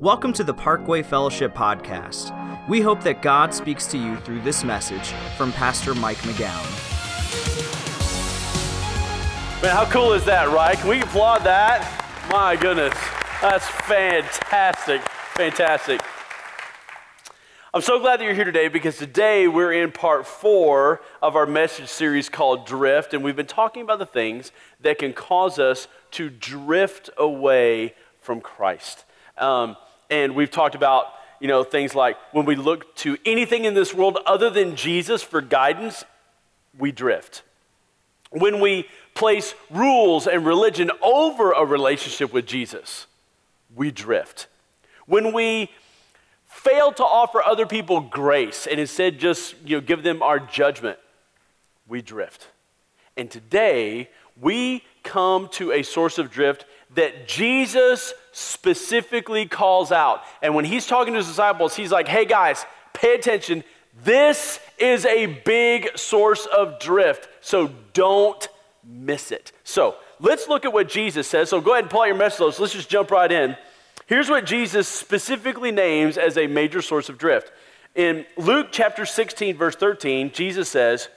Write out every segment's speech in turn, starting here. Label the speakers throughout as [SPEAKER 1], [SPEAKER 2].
[SPEAKER 1] Welcome to the Parkway Fellowship Podcast. We hope that God speaks to you through this message from Pastor Mike McGowan.
[SPEAKER 2] Man, how cool is that, right? Can we applaud that? My goodness, that's fantastic. Fantastic. I'm so glad that you're here today because today we're in part four of our message series called Drift, and we've been talking about the things that can cause us to drift away from Christ. Um, and we've talked about you know things like when we look to anything in this world other than Jesus for guidance, we drift. When we place rules and religion over a relationship with Jesus, we drift. When we fail to offer other people grace and instead just you know, give them our judgment, we drift. And today, we come to a source of drift that Jesus specifically calls out. And when he's talking to his disciples, he's like, hey guys, pay attention. This is a big source of drift, so don't miss it. So let's look at what Jesus says. So go ahead and pull out your message Let's just jump right in. Here's what Jesus specifically names as a major source of drift. In Luke chapter 16, verse 13, Jesus says,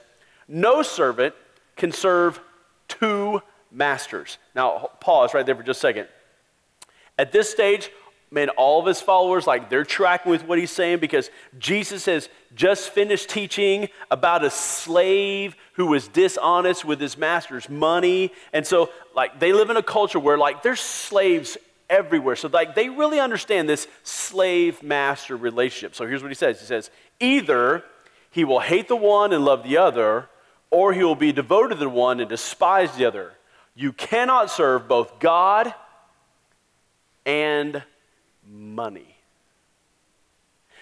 [SPEAKER 2] No servant can serve two masters. Now, pause right there for just a second. At this stage, man, all of his followers, like they're tracking with what he's saying because Jesus has just finished teaching about a slave who was dishonest with his master's money. And so, like, they live in a culture where, like, there's slaves everywhere. So, like, they really understand this slave master relationship. So, here's what he says He says, either he will hate the one and love the other, or he will be devoted to the one and despise the other. You cannot serve both God and money.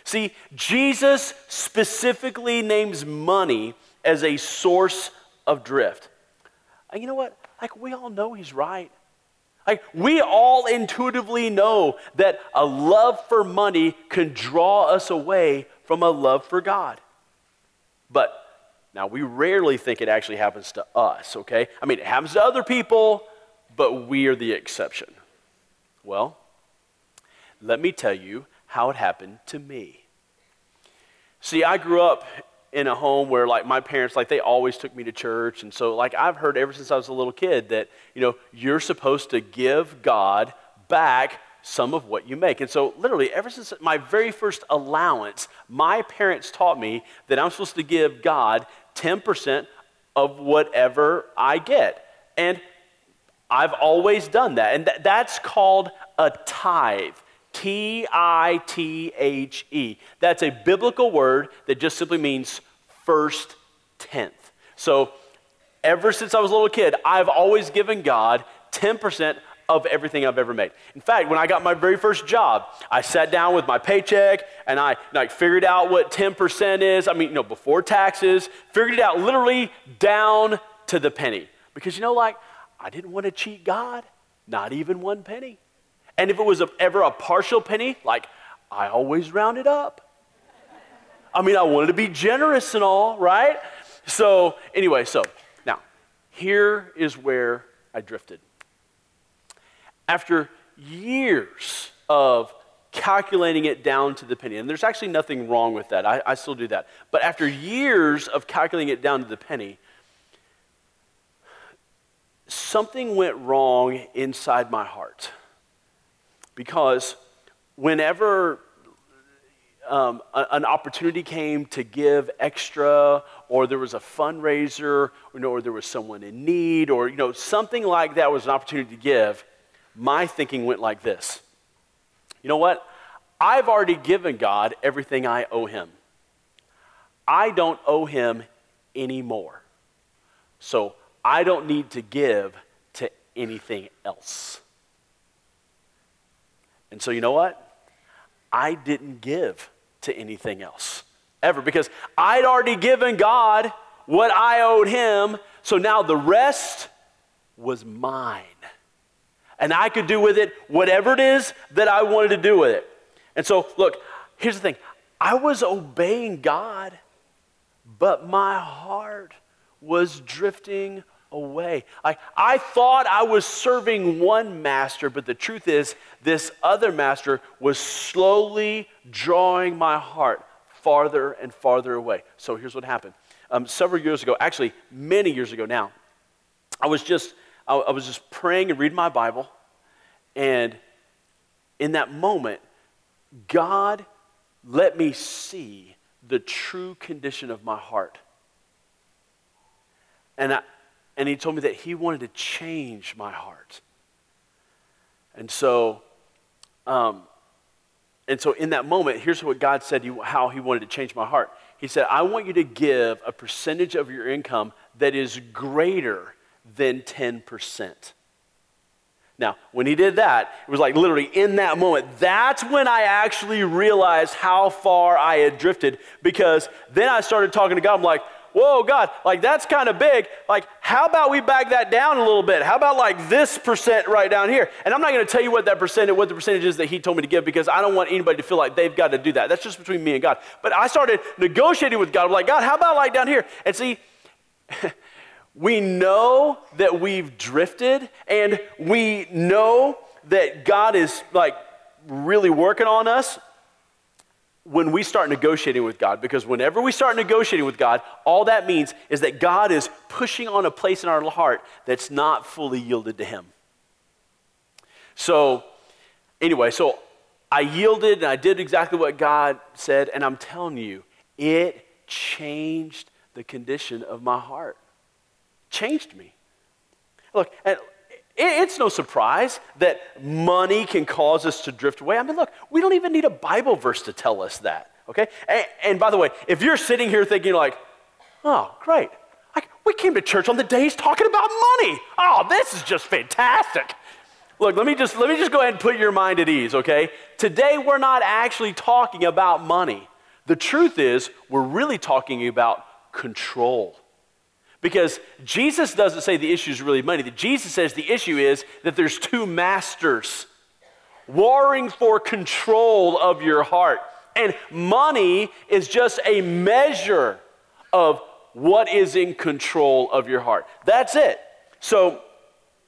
[SPEAKER 2] See, Jesus specifically names money as a source of drift. And you know what? Like, we all know he's right. Like, we all intuitively know that a love for money can draw us away from a love for God. But now, we rarely think it actually happens to us, okay? I mean, it happens to other people, but we are the exception. Well, let me tell you how it happened to me. See, I grew up in a home where like my parents like they always took me to church and so like I've heard ever since I was a little kid that you know you're supposed to give God back some of what you make. And so literally ever since my very first allowance, my parents taught me that I'm supposed to give God 10% of whatever I get. And I've always done that. And th- that's called a tithe. T I T H E. That's a biblical word that just simply means first tenth. So, ever since I was a little kid, I've always given God 10% of everything I've ever made. In fact, when I got my very first job, I sat down with my paycheck and I like figured out what 10% is. I mean, you know, before taxes, figured it out literally down to the penny. Because you know, like, I didn't want to cheat God, not even one penny. And if it was a, ever a partial penny, like I always rounded up. I mean, I wanted to be generous and all, right? So, anyway, so now here is where I drifted. After years of calculating it down to the penny, and there's actually nothing wrong with that, I, I still do that. But after years of calculating it down to the penny, something went wrong inside my heart. Because whenever um, a, an opportunity came to give extra, or there was a fundraiser, or, or there was someone in need, or you know something like that was an opportunity to give, my thinking went like this: You know what? I've already given God everything I owe Him. I don't owe Him anymore, so I don't need to give to anything else. And so, you know what? I didn't give to anything else ever because I'd already given God what I owed Him. So now the rest was mine. And I could do with it whatever it is that I wanted to do with it. And so, look, here's the thing I was obeying God, but my heart was drifting away. Like I thought I was serving one master, but the truth is, this other master was slowly drawing my heart farther and farther away. So here's what happened. Um, several years ago, actually many years ago now, I was just I, I was just praying and reading my Bible, and in that moment, God let me see the true condition of my heart. And, I, and he told me that he wanted to change my heart. And so, um, and so in that moment, here's what God said he, how he wanted to change my heart. He said, I want you to give a percentage of your income that is greater than 10%. Now, when he did that, it was like literally in that moment. That's when I actually realized how far I had drifted because then I started talking to God. I'm like, whoa, God, like that's kind of big. Like, how about we back that down a little bit? How about like this percent right down here? And I'm not going to tell you what that percent what the percentage is that he told me to give because I don't want anybody to feel like they've got to do that. That's just between me and God. But I started negotiating with God. I'm like, God, how about like down here? And see, we know that we've drifted and we know that God is like really working on us when we start negotiating with God, because whenever we start negotiating with God, all that means is that God is pushing on a place in our heart that's not fully yielded to Him. So, anyway, so I yielded and I did exactly what God said, and I'm telling you, it changed the condition of my heart. Changed me. Look, uh, it's no surprise that money can cause us to drift away. I mean, look, we don't even need a Bible verse to tell us that, okay? And, and by the way, if you're sitting here thinking, like, oh, great, like, we came to church on the days talking about money. Oh, this is just fantastic. Look, let me just let me just go ahead and put your mind at ease, okay? Today we're not actually talking about money. The truth is, we're really talking about control. Because Jesus doesn't say the issue is really money. Jesus says the issue is that there's two masters warring for control of your heart. And money is just a measure of what is in control of your heart. That's it. So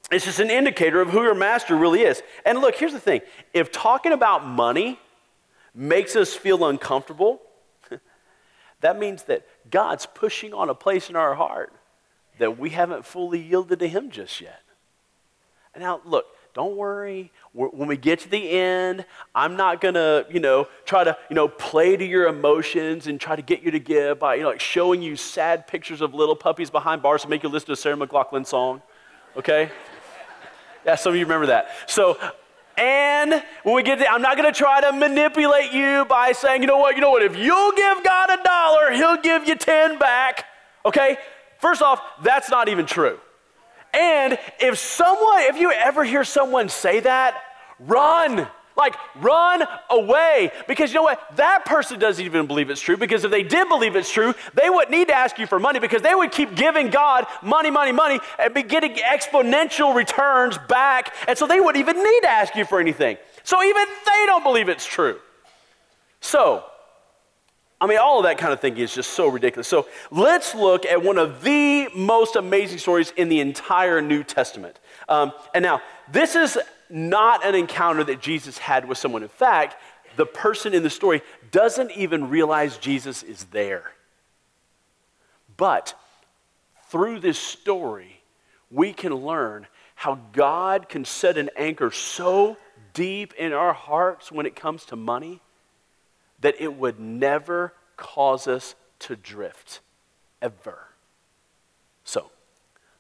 [SPEAKER 2] it's just an indicator of who your master really is. And look, here's the thing if talking about money makes us feel uncomfortable, that means that God's pushing on a place in our heart that we haven't fully yielded to Him just yet. And now, look, don't worry. When we get to the end, I'm not going to, you know, try to, you know, play to your emotions and try to get you to give by, you know, like showing you sad pictures of little puppies behind bars to make you listen to a Sarah McLachlan song. Okay? yeah, some of you remember that. So, and when we get to, I'm not going to try to manipulate you by saying, you know what, you know what, if you'll give God a dollar, he'll give you 10 back. Okay? First off, that's not even true. And if someone, if you ever hear someone say that, run. Like, run away. Because you know what? That person doesn't even believe it's true. Because if they did believe it's true, they wouldn't need to ask you for money because they would keep giving God money, money, money and be getting exponential returns back. And so they wouldn't even need to ask you for anything. So even they don't believe it's true. So, I mean, all of that kind of thinking is just so ridiculous. So let's look at one of the most amazing stories in the entire New Testament. Um, and now, this is not an encounter that Jesus had with someone. In fact, the person in the story doesn't even realize Jesus is there. But through this story, we can learn how God can set an anchor so deep in our hearts when it comes to money that it would never cause us to drift, ever. So,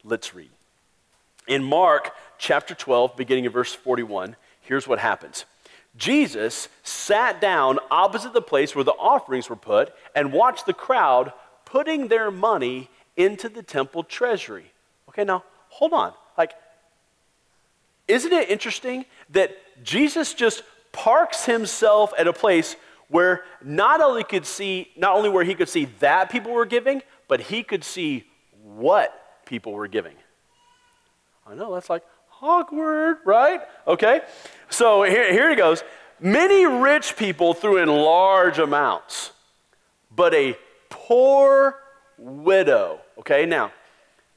[SPEAKER 2] let's read. In Mark chapter 12, beginning in verse 41, here's what happens. Jesus sat down opposite the place where the offerings were put and watched the crowd putting their money into the temple treasury. Okay, now hold on. Like, isn't it interesting that Jesus just parks himself at a place where not only could see not only where he could see that people were giving, but he could see what people were giving. I know that's like awkward, right? Okay. So here, here he goes. Many rich people threw in large amounts, but a poor widow. Okay, now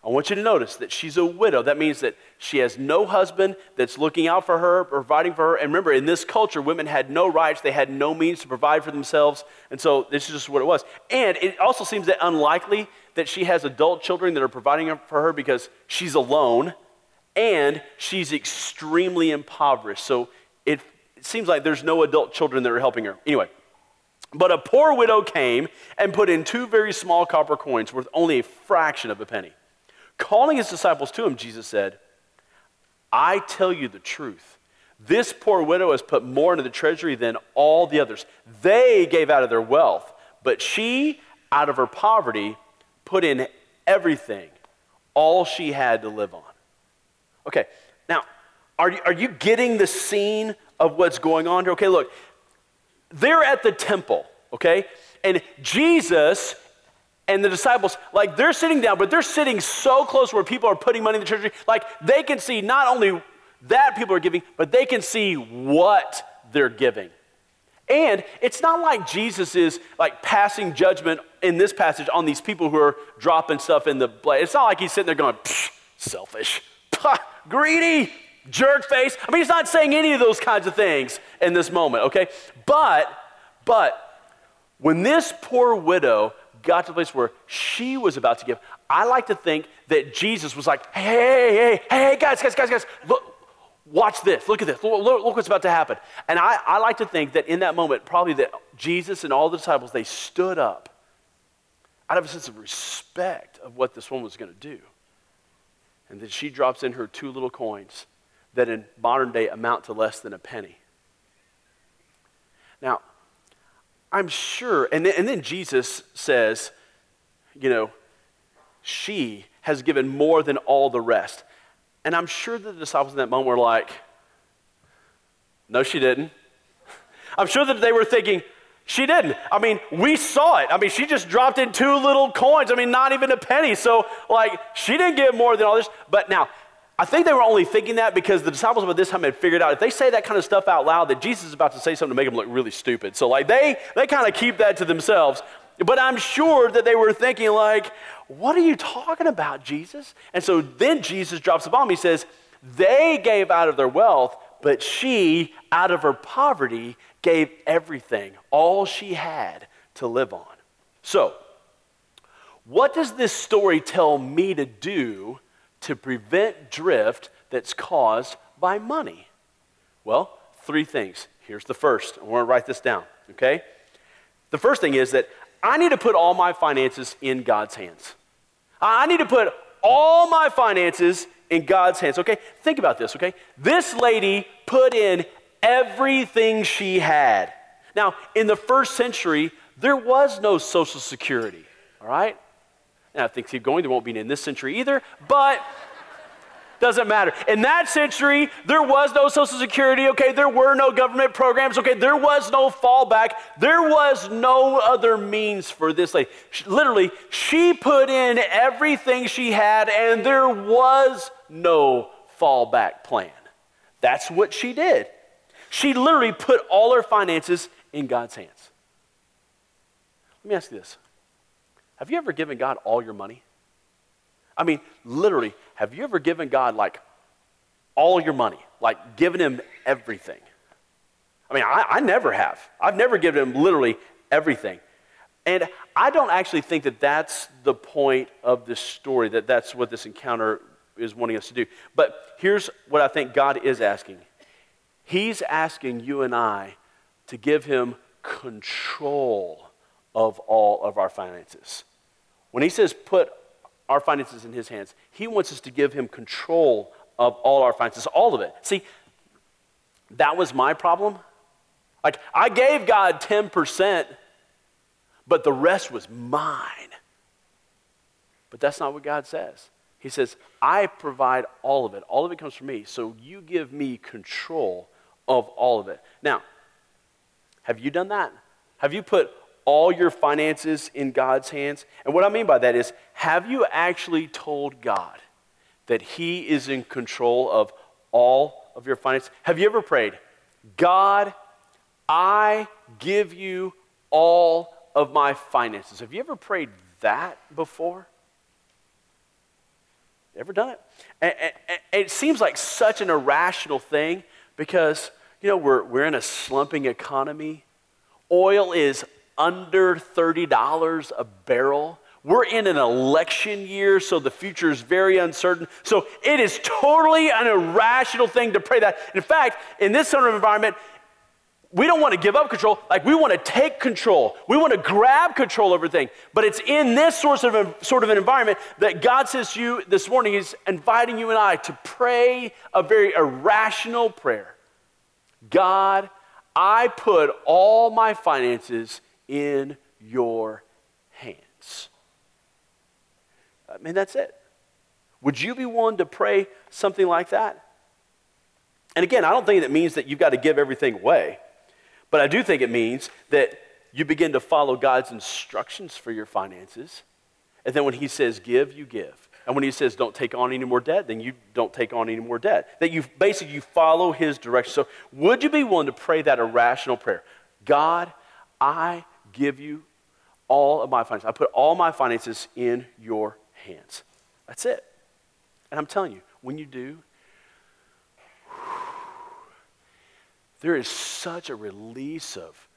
[SPEAKER 2] I want you to notice that she's a widow. That means that she has no husband that's looking out for her, providing for her. And remember, in this culture, women had no rights, they had no means to provide for themselves. And so this is just what it was. And it also seems that unlikely that she has adult children that are providing for her because she's alone and she's extremely impoverished. So it, it seems like there's no adult children that are helping her. Anyway, but a poor widow came and put in two very small copper coins worth only a fraction of a penny. Calling his disciples to him, Jesus said, I tell you the truth. This poor widow has put more into the treasury than all the others. They gave out of their wealth, but she, out of her poverty, put in everything, all she had to live on. Okay, now, are you, are you getting the scene of what's going on here? Okay, look, they're at the temple, okay? And Jesus and the disciples, like they're sitting down, but they're sitting so close where people are putting money in the treasury, like they can see not only that people are giving, but they can see what they're giving. And it's not like Jesus is like passing judgment in this passage on these people who are dropping stuff in the blade. It's not like he's sitting there going, selfish, greedy, jerk face. I mean, he's not saying any of those kinds of things in this moment, okay? But, but, when this poor widow got to the place where she was about to give, I like to think that Jesus was like, hey, hey, hey, hey, guys, guys, guys, guys, look, watch this, look at this, look, look, what's about to happen. And I, I like to think that in that moment, probably that Jesus and all the disciples, they stood up out of a sense of respect of what this woman was going to do. And then she drops in her two little coins that in modern day amount to less than a penny. Now, I'm sure, and then, and then Jesus says, you know, she has given more than all the rest. And I'm sure the disciples in that moment were like, no, she didn't. I'm sure that they were thinking, she didn't. I mean, we saw it. I mean, she just dropped in two little coins. I mean, not even a penny. So, like, she didn't give more than all this. But now, I think they were only thinking that because the disciples by this time had figured out if they say that kind of stuff out loud, that Jesus is about to say something to make them look really stupid. So, like, they, they kind of keep that to themselves. But I'm sure that they were thinking, like, what are you talking about, Jesus? And so then Jesus drops the bomb. He says, they gave out of their wealth, but she, out of her poverty, gave everything, all she had to live on. So, what does this story tell me to do to prevent drift that's caused by money? Well, three things. Here's the first. I want to write this down, okay? The first thing is that I need to put all my finances in God's hands. I need to put all my finances in God's hands, okay? Think about this, okay? This lady put in everything she had. Now, in the first century, there was no Social Security, all right? And I think keep going, there won't be in this century either, but doesn't matter. In that century, there was no Social Security, okay? There were no government programs, okay? There was no fallback. There was no other means for this lady. She, literally, she put in everything she had, and there was no fallback plan. That's what she did. She literally put all her finances in God's hands. Let me ask you this have you ever given God all your money? I mean, literally, have you ever given God like all your money? Like given him everything? I mean, I, I never have. I've never given him literally everything. And I don't actually think that that's the point of this story, that that's what this encounter is wanting us to do. But here's what I think God is asking He's asking you and I to give him control of all of our finances. When he says put our finances in his hands, he wants us to give him control of all our finances, all of it. See, that was my problem. Like, I gave God 10%, but the rest was mine. But that's not what God says. He says, I provide all of it. All of it comes from me. So you give me control of all of it. Now, have you done that? Have you put all your finances in God's hands? And what I mean by that is, have you actually told God that He is in control of all of your finances? Have you ever prayed, God, I give you all of my finances? Have you ever prayed that before? Ever done it? And, and, and it seems like such an irrational thing because, you know, we're, we're in a slumping economy. Oil is under $30 a barrel. We're in an election year, so the future is very uncertain. So it is totally an irrational thing to pray that. In fact, in this sort of environment, we don't want to give up control. Like we want to take control. We want to grab control over things. But it's in this sort of, sort of an environment that God says to you this morning, He's inviting you and I to pray a very irrational prayer. God, I put all my finances in your hands. I mean, that's it. Would you be willing to pray something like that? And again, I don't think that means that you've got to give everything away. But I do think it means that you begin to follow God's instructions for your finances. And then when He says give, you give. And when He says don't take on any more debt, then you don't take on any more debt. That you basically you follow His direction. So would you be willing to pray that irrational prayer? God, I give you all of my finances. I put all my finances in your hands. That's it. And I'm telling you, when you do, there is such a release of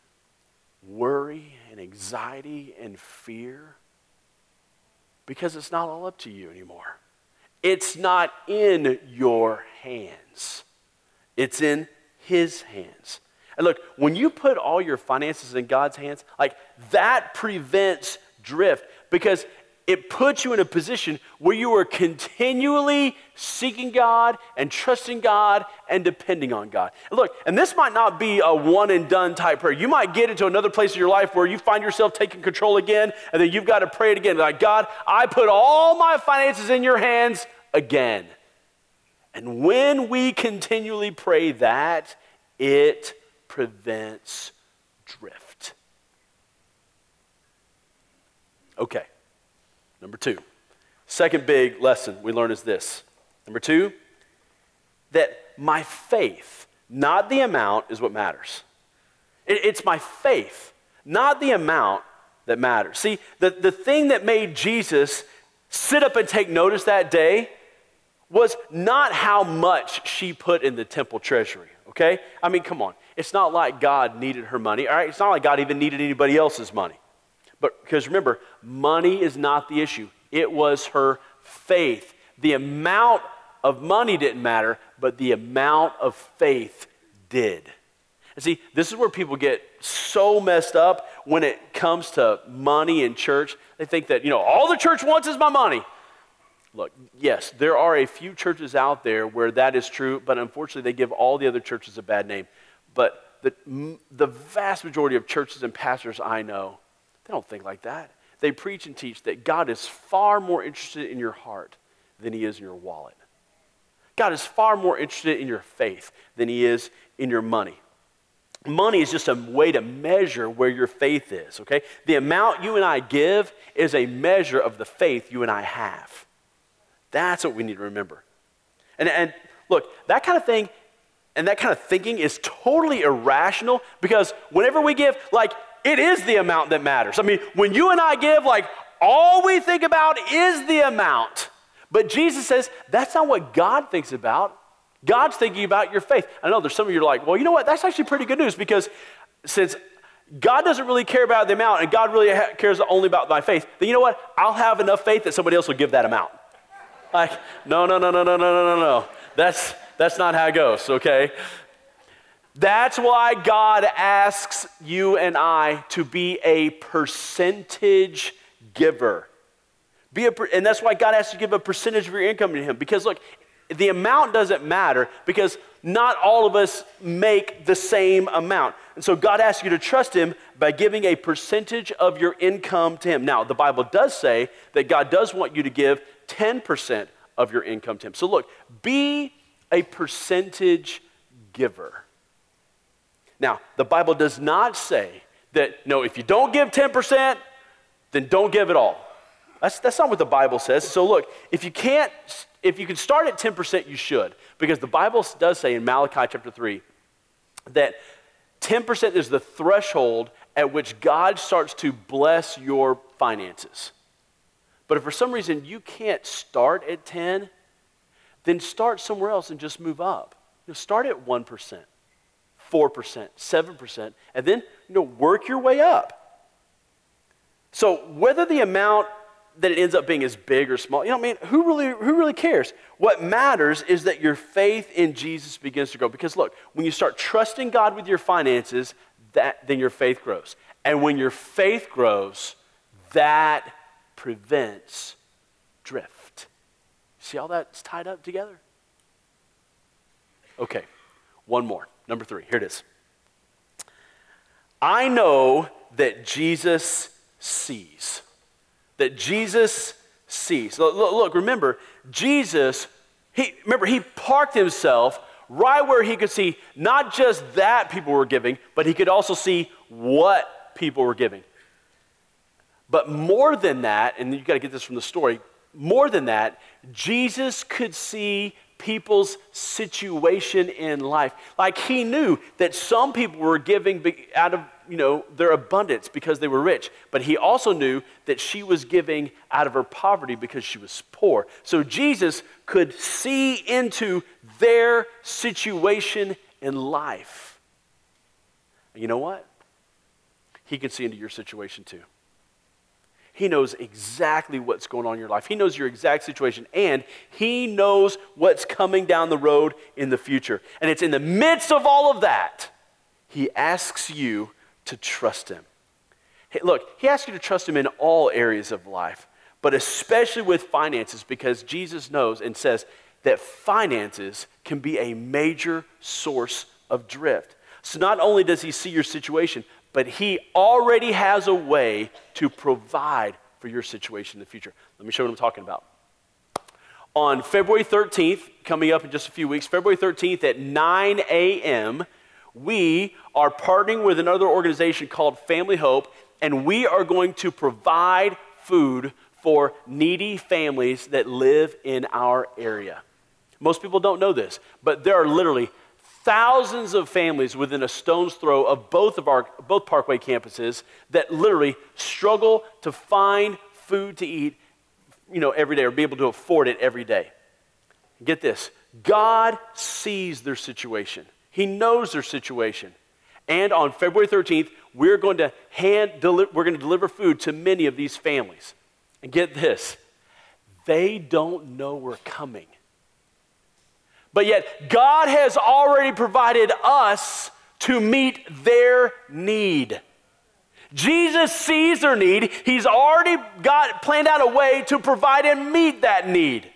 [SPEAKER 2] worry and anxiety and fear because it's not all up to you anymore. It's not in your hands, it's in His hands. And look, when you put all your finances in God's hands, like that prevents drift because it puts you in a position where you are continually seeking God and trusting God and depending on God. And look, and this might not be a one and done type prayer. You might get into another place in your life where you find yourself taking control again, and then you've got to pray it again. Like, God, I put all my finances in your hands again. And when we continually pray that, it prevents drift. Okay. Number two, second big lesson we learn is this. Number two, that my faith, not the amount, is what matters. it's my faith, not the amount, that matters. See, the, the thing that made Jesus sit up and take notice that day was not how much she put in the temple treasury, okay? I mean, come on. It's not like God needed her money, all right? It's not like God even needed anybody else's money. But because remember, money is not the issue, it was her faith. The amount of money didn't matter, but the amount of faith did. And see, this is where people get so messed up when it comes to money in church. They think that, you know, all the church wants is my money. Look, yes, there are a few churches out there where that is true, but unfortunately, they give all the other churches a bad name. But the, the vast majority of churches and pastors I know they don't think like that. They preach and teach that God is far more interested in your heart than he is in your wallet. God is far more interested in your faith than he is in your money. Money is just a way to measure where your faith is, okay? The amount you and I give is a measure of the faith you and I have. That's what we need to remember. And, and look, that kind of thing and that kind of thinking is totally irrational because whenever we give, like, it is the amount that matters. I mean, when you and I give, like, all we think about is the amount. But Jesus says that's not what God thinks about. God's thinking about your faith. I know there's some of you are like, well, you know what? That's actually pretty good news because since God doesn't really care about the amount and God really ha- cares only about my faith, then you know what? I'll have enough faith that somebody else will give that amount. Like, no, no, no, no, no, no, no, no, no. That's, that's not how it goes, okay? That's why God asks you and I to be a percentage giver. Be a, and that's why God asks you to give a percentage of your income to Him. Because look, the amount doesn't matter because not all of us make the same amount. And so God asks you to trust Him by giving a percentage of your income to Him. Now, the Bible does say that God does want you to give 10% of your income to Him. So look, be a percentage giver. Now, the Bible does not say that, no, if you don't give 10%, then don't give it all. That's, that's not what the Bible says. So, look, if you can't, if you can start at 10%, you should. Because the Bible does say in Malachi chapter 3 that 10% is the threshold at which God starts to bless your finances. But if for some reason you can't start at 10, then start somewhere else and just move up. You know, start at 1%, 4%, 7%, and then you know, work your way up. So whether the amount that it ends up being is big or small, you know, I mean, who really, who really cares? What matters is that your faith in Jesus begins to grow. Because look, when you start trusting God with your finances, that, then your faith grows. And when your faith grows, that prevents drift. See how that's tied up together? Okay, one more. Number three. Here it is. I know that Jesus sees. That Jesus sees. Look, look, remember, Jesus, he, remember, he parked himself right where he could see not just that people were giving, but he could also see what people were giving. But more than that, and you got to get this from the story, more than that, Jesus could see people's situation in life. Like he knew that some people were giving out of, you know, their abundance because they were rich, but he also knew that she was giving out of her poverty because she was poor. So Jesus could see into their situation in life. And you know what? He can see into your situation too. He knows exactly what's going on in your life. He knows your exact situation, and He knows what's coming down the road in the future. And it's in the midst of all of that, He asks you to trust Him. Hey, look, He asks you to trust Him in all areas of life, but especially with finances, because Jesus knows and says that finances can be a major source of drift. So not only does He see your situation, but He already has a way to provide for your situation in the future. Let me show you what I'm talking about. On February 13th, coming up in just a few weeks, February 13th at 9 a.m., we are partnering with another organization called Family Hope, and we are going to provide food for needy families that live in our area. Most people don't know this, but there are literally thousands of families within a stone's throw of both of our both parkway campuses that literally struggle to find food to eat you know every day or be able to afford it every day. Get this. God sees their situation. He knows their situation. And on february 13th we're going to hand deli- we're going to deliver food to many of these families. And get this. They don't know we're coming but yet, God has already provided us to meet their need. Jesus sees their need. He's already got planned out a way to provide and meet that need.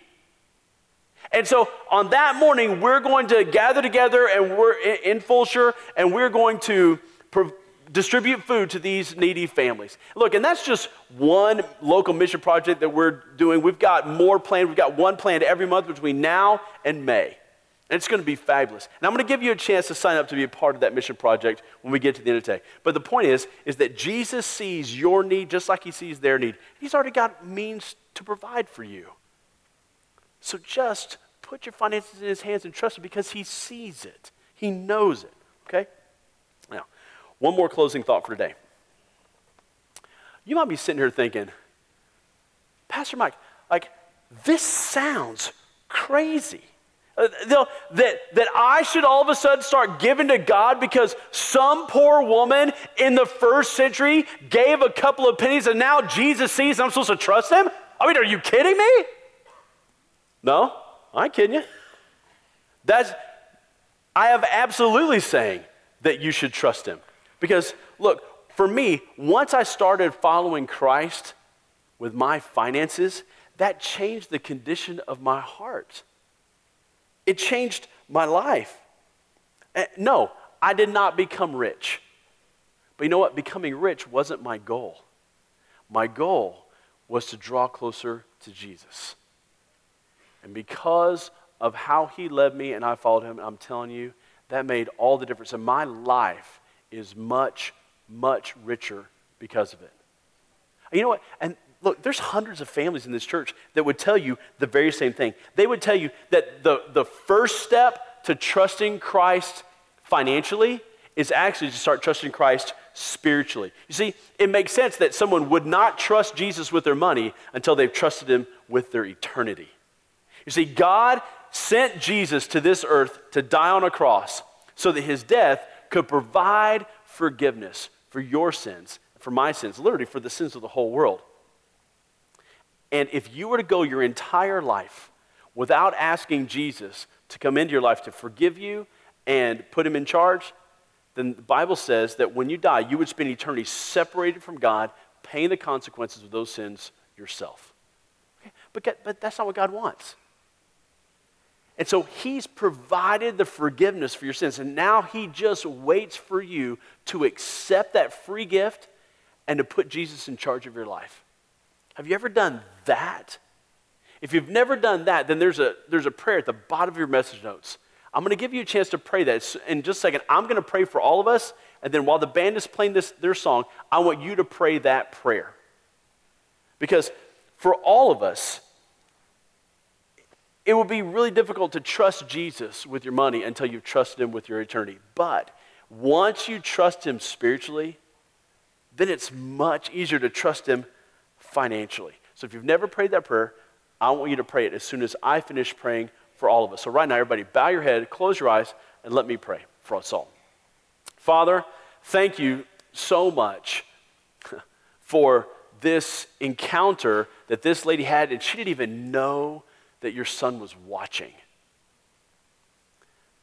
[SPEAKER 2] And so on that morning, we're going to gather together and we're in Fulshear and we're going to pro- distribute food to these needy families. Look, and that's just one local mission project that we're doing. We've got more planned. We've got one planned every month between now and May. And it's going to be fabulous. And I'm going to give you a chance to sign up to be a part of that mission project when we get to the end of today. But the point is, is that Jesus sees your need just like he sees their need. He's already got means to provide for you. So just put your finances in his hands and trust him because he sees it. He knows it. Okay? Now, one more closing thought for today. You might be sitting here thinking, Pastor Mike, like, this sounds crazy. Uh, that, that I should all of a sudden start giving to God because some poor woman in the first century gave a couple of pennies and now Jesus sees I'm supposed to trust him? I mean, are you kidding me? No, I ain't kidding you. That's, I have absolutely saying that you should trust him. Because, look, for me, once I started following Christ with my finances, that changed the condition of my heart. It changed my life. Uh, no, I did not become rich. But you know what? Becoming rich wasn't my goal. My goal was to draw closer to Jesus. And because of how he led me and I followed him, I'm telling you, that made all the difference. And my life is much, much richer because of it. You know what? And look, there's hundreds of families in this church that would tell you the very same thing. They would tell you that the, the first step to trusting Christ financially is actually to start trusting Christ spiritually. You see, it makes sense that someone would not trust Jesus with their money until they've trusted him with their eternity. You see, God sent Jesus to this earth to die on a cross so that his death could provide forgiveness for your sins, for my sins, literally for the sins of the whole world. And if you were to go your entire life without asking Jesus to come into your life to forgive you and put him in charge, then the Bible says that when you die, you would spend eternity separated from God, paying the consequences of those sins yourself. Okay? But, but that's not what God wants. And so he's provided the forgiveness for your sins. And now he just waits for you to accept that free gift and to put Jesus in charge of your life. Have you ever done that? If you've never done that, then there's a, there's a prayer at the bottom of your message notes. I'm going to give you a chance to pray that. In just a second, I'm going to pray for all of us. And then while the band is playing this, their song, I want you to pray that prayer. Because for all of us, it would be really difficult to trust Jesus with your money until you've trusted him with your eternity. But once you trust him spiritually, then it's much easier to trust him financially. So if you've never prayed that prayer, I want you to pray it as soon as I finish praying for all of us. So right now, everybody, bow your head, close your eyes, and let me pray for us all. Father, thank you so much for this encounter that this lady had, and she didn't even know that your son was watching.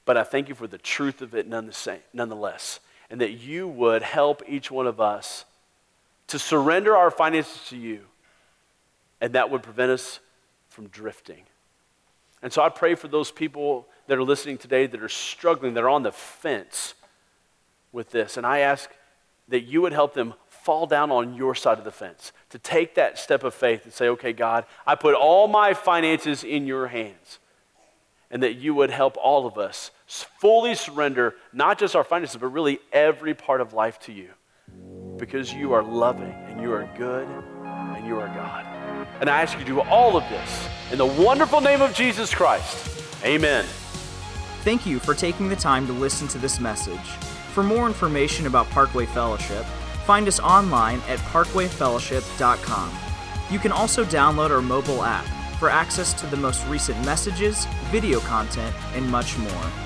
[SPEAKER 2] But I thank you for the truth of it nonetheless, and that you would help each one of us to surrender our finances to you, and that would prevent us from drifting. And so I pray for those people that are listening today that are struggling, that are on the fence with this. And I ask that you would help them fall down on your side of the fence, to take that step of faith and say, okay, God, I put all my finances in your hands. And that you would help all of us fully surrender not just our finances, but really every part of life to you. Because you are loving and you are good and you are God. And I ask you to do all of this in the wonderful name of Jesus Christ. Amen.
[SPEAKER 1] Thank you for taking the time to listen to this message. For more information about Parkway Fellowship, Find us online at parkwayfellowship.com. You can also download our mobile app for access to the most recent messages, video content, and much more.